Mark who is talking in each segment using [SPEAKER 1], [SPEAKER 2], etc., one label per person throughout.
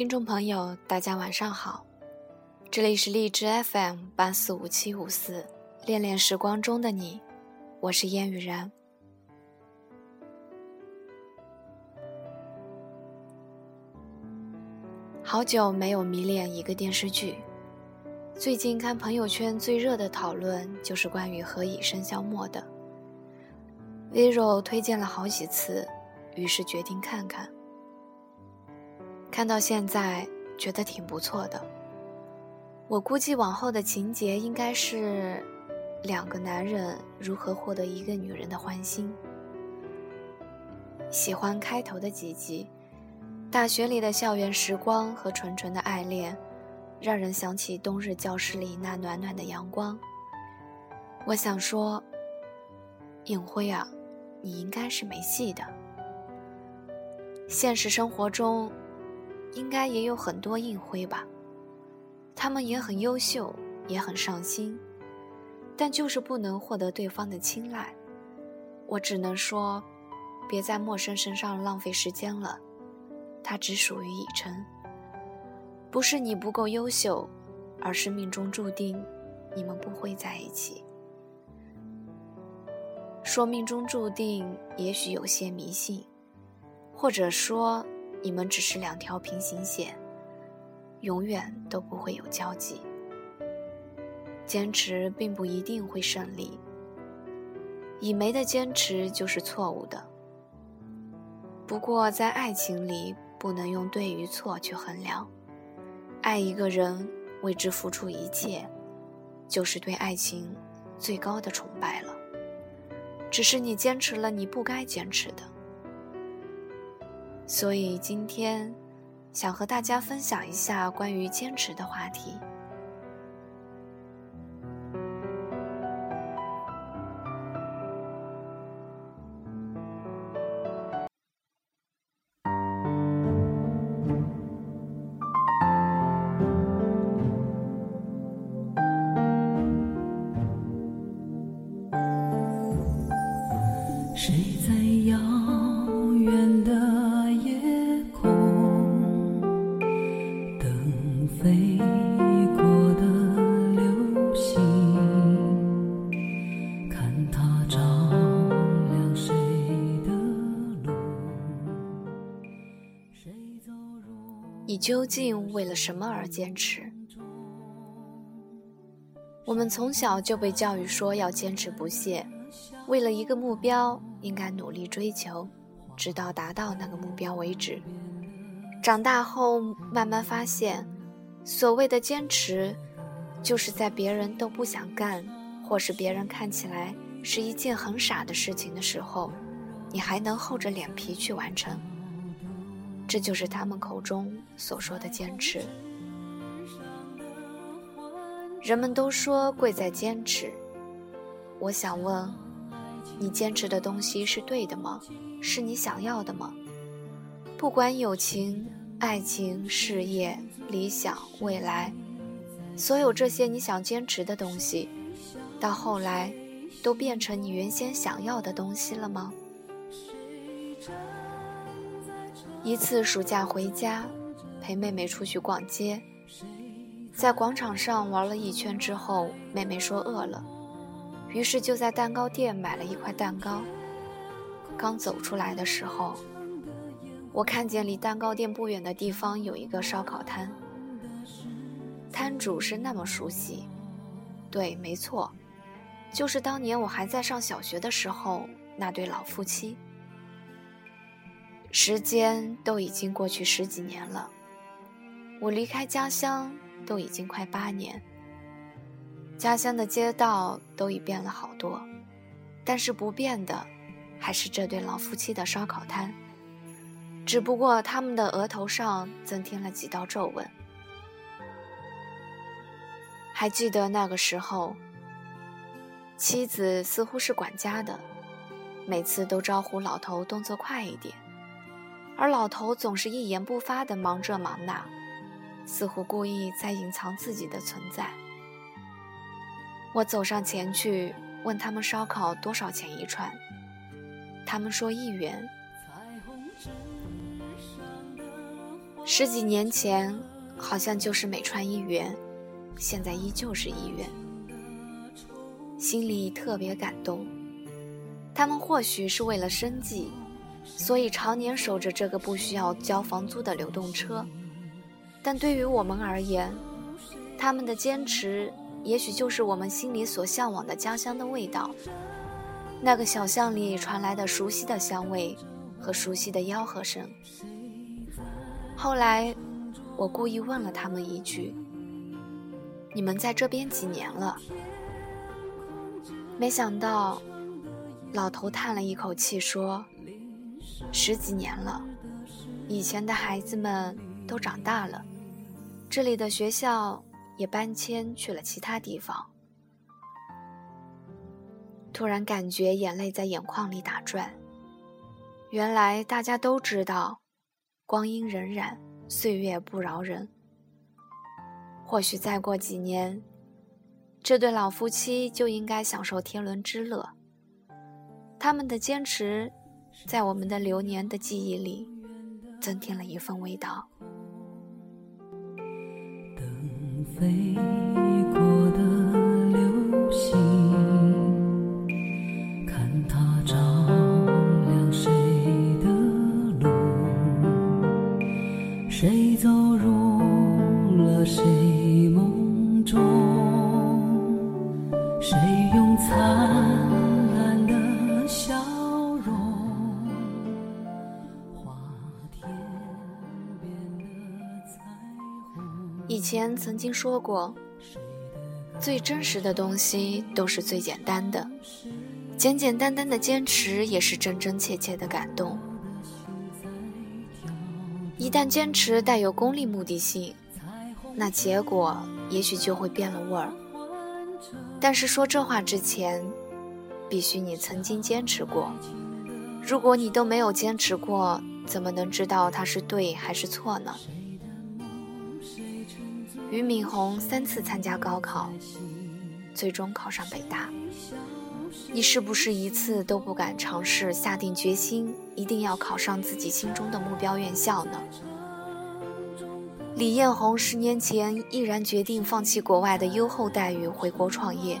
[SPEAKER 1] 听众朋友，大家晚上好，这里是荔枝 FM 八四五七五四，恋恋时光中的你，我是烟雨然。好久没有迷恋一个电视剧，最近看朋友圈最热的讨论就是关于《何以笙箫默》的，Vero 推荐了好几次，于是决定看看。看到现在觉得挺不错的。我估计往后的情节应该是两个男人如何获得一个女人的欢心。喜欢开头的几集，大学里的校园时光和纯纯的爱恋，让人想起冬日教室里那暖暖的阳光。我想说，尹辉啊，你应该是没戏的。现实生活中。应该也有很多硬灰吧，他们也很优秀，也很上心，但就是不能获得对方的青睐。我只能说，别在陌生身上浪费时间了，他只属于以琛。不是你不够优秀，而是命中注定，你们不会在一起。说命中注定，也许有些迷信，或者说。你们只是两条平行线，永远都不会有交集。坚持并不一定会胜利，以没的坚持就是错误的。不过在爱情里，不能用对与错去衡量。爱一个人，为之付出一切，就是对爱情最高的崇拜了。只是你坚持了你不该坚持的。所以今天，想和大家分享一下关于坚持的话题。你究竟为了什么而坚持？我们从小就被教育说要坚持不懈，为了一个目标应该努力追求，直到达到那个目标为止。长大后慢慢发现，所谓的坚持，就是在别人都不想干，或是别人看起来是一件很傻的事情的时候，你还能厚着脸皮去完成。这就是他们口中所说的坚持。人们都说贵在坚持，我想问，你坚持的东西是对的吗？是你想要的吗？不管友情、爱情、事业、理想、未来，所有这些你想坚持的东西，到后来，都变成你原先想要的东西了吗？一次暑假回家，陪妹妹出去逛街，在广场上玩了一圈之后，妹妹说饿了，于是就在蛋糕店买了一块蛋糕。刚走出来的时候，我看见离蛋糕店不远的地方有一个烧烤摊，摊主是那么熟悉，对，没错，就是当年我还在上小学的时候那对老夫妻。时间都已经过去十几年了，我离开家乡都已经快八年。家乡的街道都已变了好多，但是不变的，还是这对老夫妻的烧烤摊。只不过他们的额头上增添了几道皱纹。还记得那个时候，妻子似乎是管家的，每次都招呼老头动作快一点。而老头总是一言不发地忙这忙那，似乎故意在隐藏自己的存在。我走上前去问他们烧烤多少钱一串，他们说一元。十几年前好像就是每串一元，现在依旧是一元，心里特别感动。他们或许是为了生计，所以常年守着这个不需要交房租的流动车，但对于我们而言，他们的坚持也许就是我们心里所向往的家乡的味道。那个小巷里传来的熟悉的香味和熟悉的吆喝声。后来，我故意问了他们一句：“你们在这边几年了？”没想到，老头叹了一口气说：“十几年了。以前的孩子们都长大了，这里的学校也搬迁去了其他地方。”突然感觉眼泪在眼眶里打转。原来大家都知道，光阴荏苒，岁月不饶人。或许再过几年，这对老夫妻就应该享受天伦之乐。他们的坚持，在我们的流年的记忆里，增添了一份味道。
[SPEAKER 2] 等飞
[SPEAKER 1] 曾经说过，最真实的东西都是最简单的，简简单单的坚持也是真真切切的感动。一旦坚持带有功利目的性，那结果也许就会变了味儿。但是说这话之前，必须你曾经坚持过。如果你都没有坚持过，怎么能知道它是对还是错呢？俞敏洪三次参加高考，最终考上北大。你是不是一次都不敢尝试，下定决心一定要考上自己心中的目标院校呢？李彦宏十年前毅然决定放弃国外的优厚待遇，回国创业，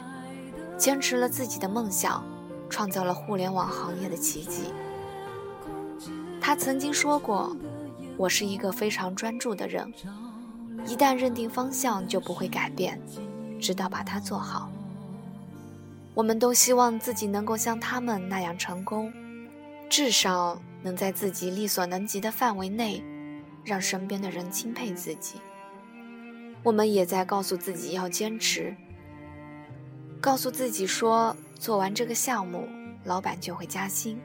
[SPEAKER 1] 坚持了自己的梦想，创造了互联网行业的奇迹。他曾经说过：“我是一个非常专注的人。”一旦认定方向，就不会改变，直到把它做好。我们都希望自己能够像他们那样成功，至少能在自己力所能及的范围内，让身边的人钦佩自己。我们也在告诉自己要坚持，告诉自己说，做完这个项目，老板就会加薪；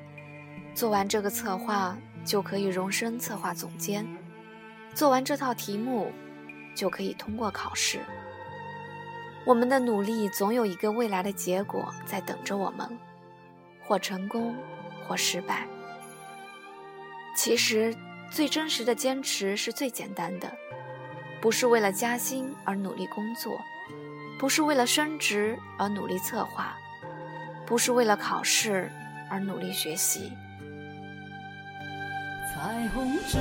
[SPEAKER 1] 做完这个策划，就可以荣升策划总监；做完这套题目。就可以通过考试。我们的努力总有一个未来的结果在等着我们，或成功，或失败。其实，最真实的坚持是最简单的，不是为了加薪而努力工作，不是为了升职而努力策划，不是为了考试而努力学习。
[SPEAKER 2] 彩虹之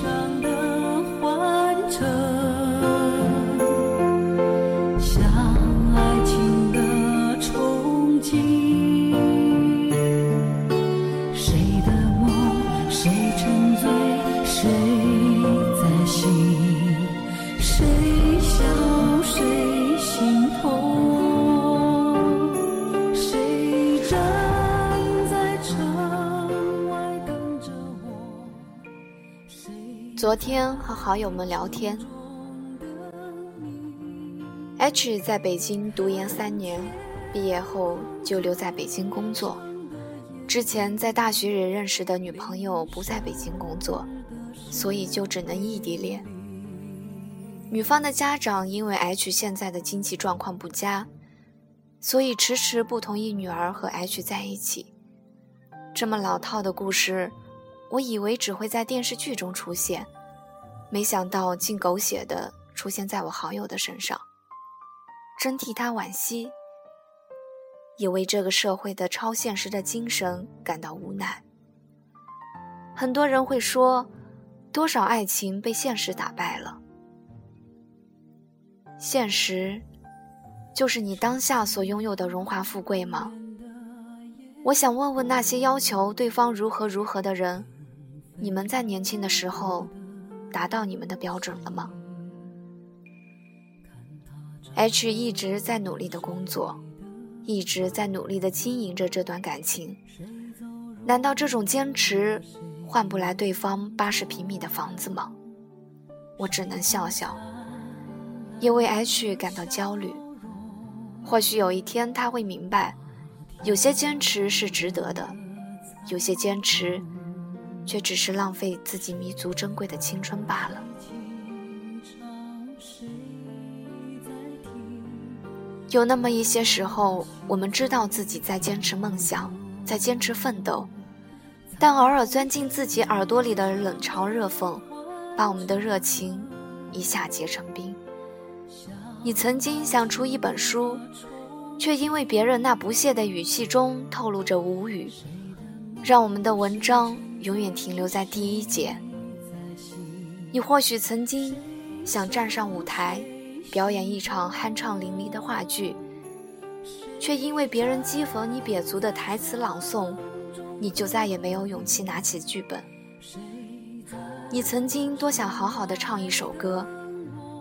[SPEAKER 2] 上的车。
[SPEAKER 1] 昨天和好友们聊天，H 在北京读研三年，毕业后就留在北京工作。之前在大学里认识的女朋友不在北京工作，所以就只能异地恋。女方的家长因为 H 现在的经济状况不佳，所以迟迟不同意女儿和 H 在一起。这么老套的故事，我以为只会在电视剧中出现。没想到竟狗血的出现在我好友的身上，真替他惋惜，也为这个社会的超现实的精神感到无奈。很多人会说，多少爱情被现实打败了？现实，就是你当下所拥有的荣华富贵吗？我想问问那些要求对方如何如何的人，你们在年轻的时候，达到你们的标准了吗？H 一直在努力的工作，一直在努力的经营着这段感情。难道这种坚持换不来对方八十平米的房子吗？我只能笑笑，也为 H 感到焦虑。或许有一天他会明白。有些坚持是值得的，有些坚持却只是浪费自己弥足珍贵的青春罢了。有那么一些时候，我们知道自己在坚持梦想，在坚持奋斗，但偶尔钻进自己耳朵里的冷嘲热讽，把我们的热情一下结成冰。你曾经想出一本书。却因为别人那不屑的语气中透露着无语，让我们的文章永远停留在第一节。你或许曾经想站上舞台，表演一场酣畅淋漓的话剧，却因为别人讥讽你瘪足的台词朗诵，你就再也没有勇气拿起剧本。你曾经多想好好的唱一首歌，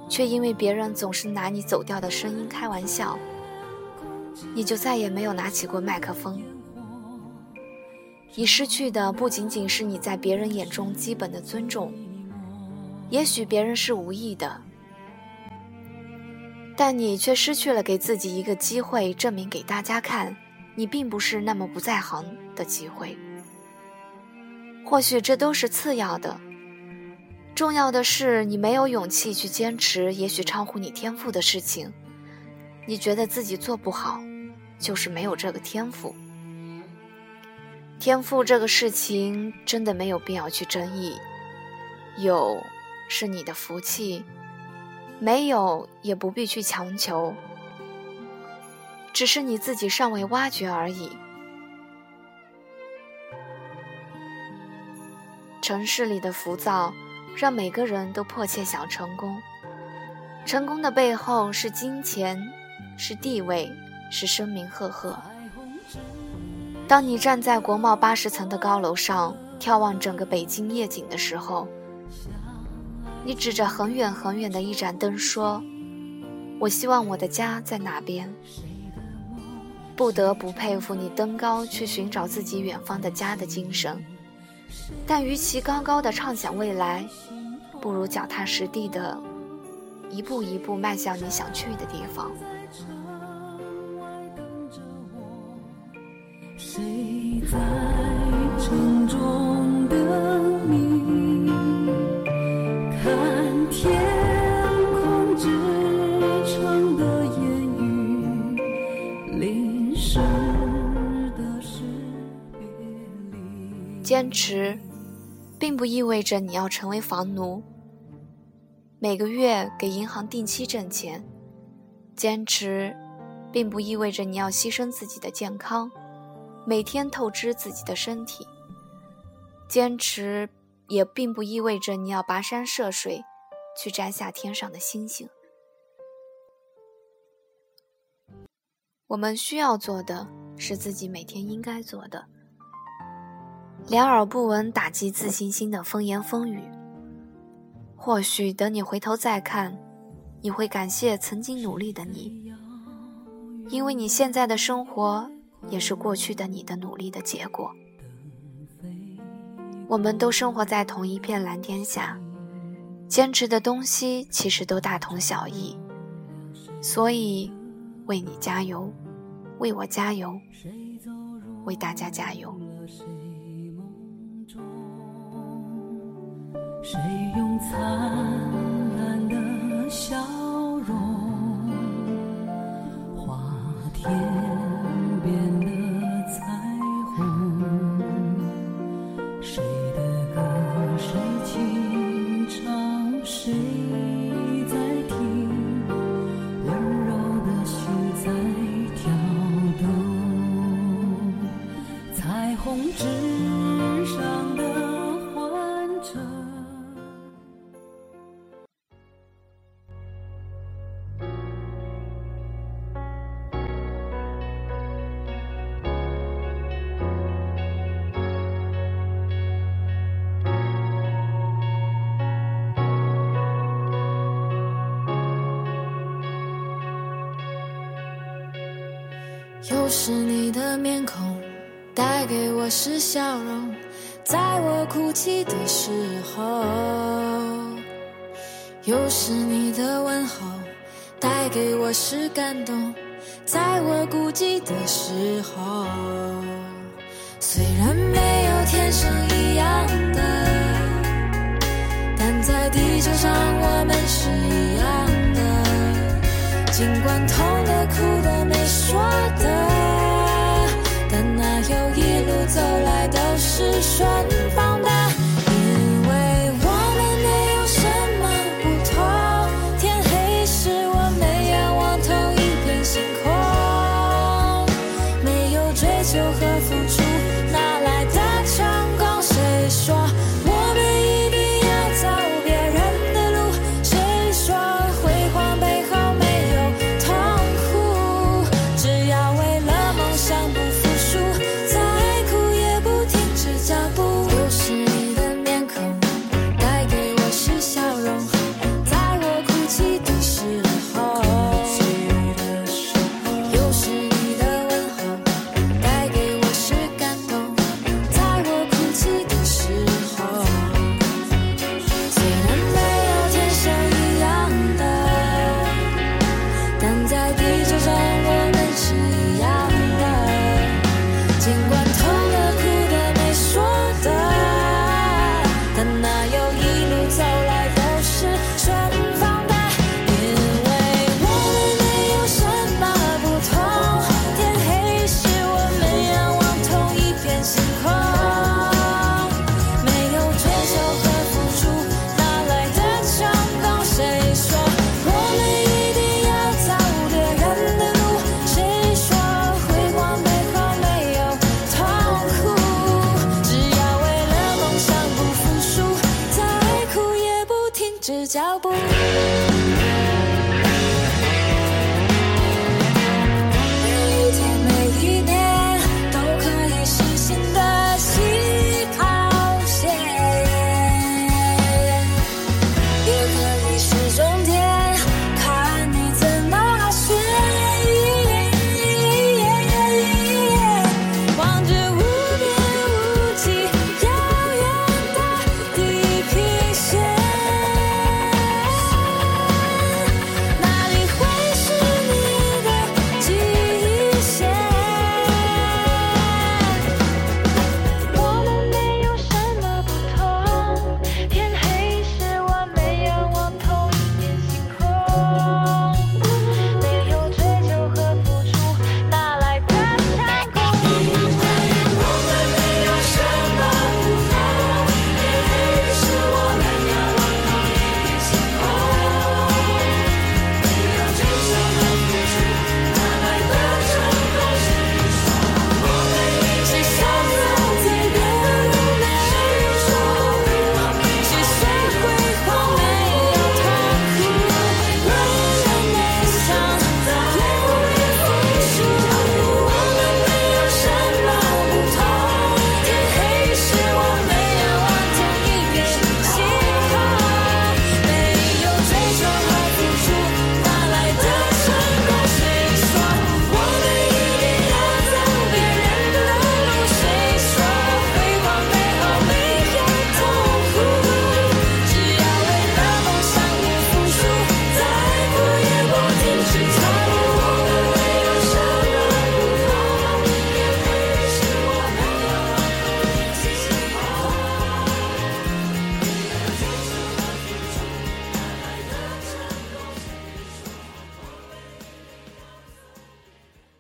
[SPEAKER 1] 却因为别人总是拿你走调的声音开玩笑。你就再也没有拿起过麦克风。你失去的不仅仅是你在别人眼中基本的尊重，也许别人是无意的，但你却失去了给自己一个机会证明给大家看，你并不是那么不在行的机会。或许这都是次要的，重要的是你没有勇气去坚持，也许超乎你天赋的事情。你觉得自己做不好，就是没有这个天赋。天赋这个事情真的没有必要去争议，有是你的福气，没有也不必去强求，只是你自己尚未挖掘而已。城市里的浮躁，让每个人都迫切想成功，成功的背后是金钱。是地位，是声名赫赫。当你站在国贸八十层的高楼上，眺望整个北京夜景的时候，你指着很远很远的一盏灯说：“我希望我的家在哪边。”不得不佩服你登高去寻找自己远方的家的精神。但与其高高的畅想未来，不如脚踏实地的，一步一步迈向你想去的地方。谁在城中等你？坚持，并不意味着你要成为房奴，每个月给银行定期挣钱。坚持，并不意味着你要牺牲自己的健康。每天透支自己的身体，坚持也并不意味着你要跋山涉水去摘下天上的星星。我们需要做的是自己每天应该做的。两耳不闻打击自信心的风言风语，或许等你回头再看，你会感谢曾经努力的你，因为你现在的生活。也是过去的你的努力的结果。我们都生活在同一片蓝天下，坚持的东西其实都大同小异。所以，为你加油，为我加油，为大家加油。谁用灿烂的笑
[SPEAKER 2] 是你的面孔带给我是笑容在我哭泣的时候又是你的问候带给我是感动在我孤寂的时候虽然没有天生一样的但在地球上我们是一样的尽管痛的苦的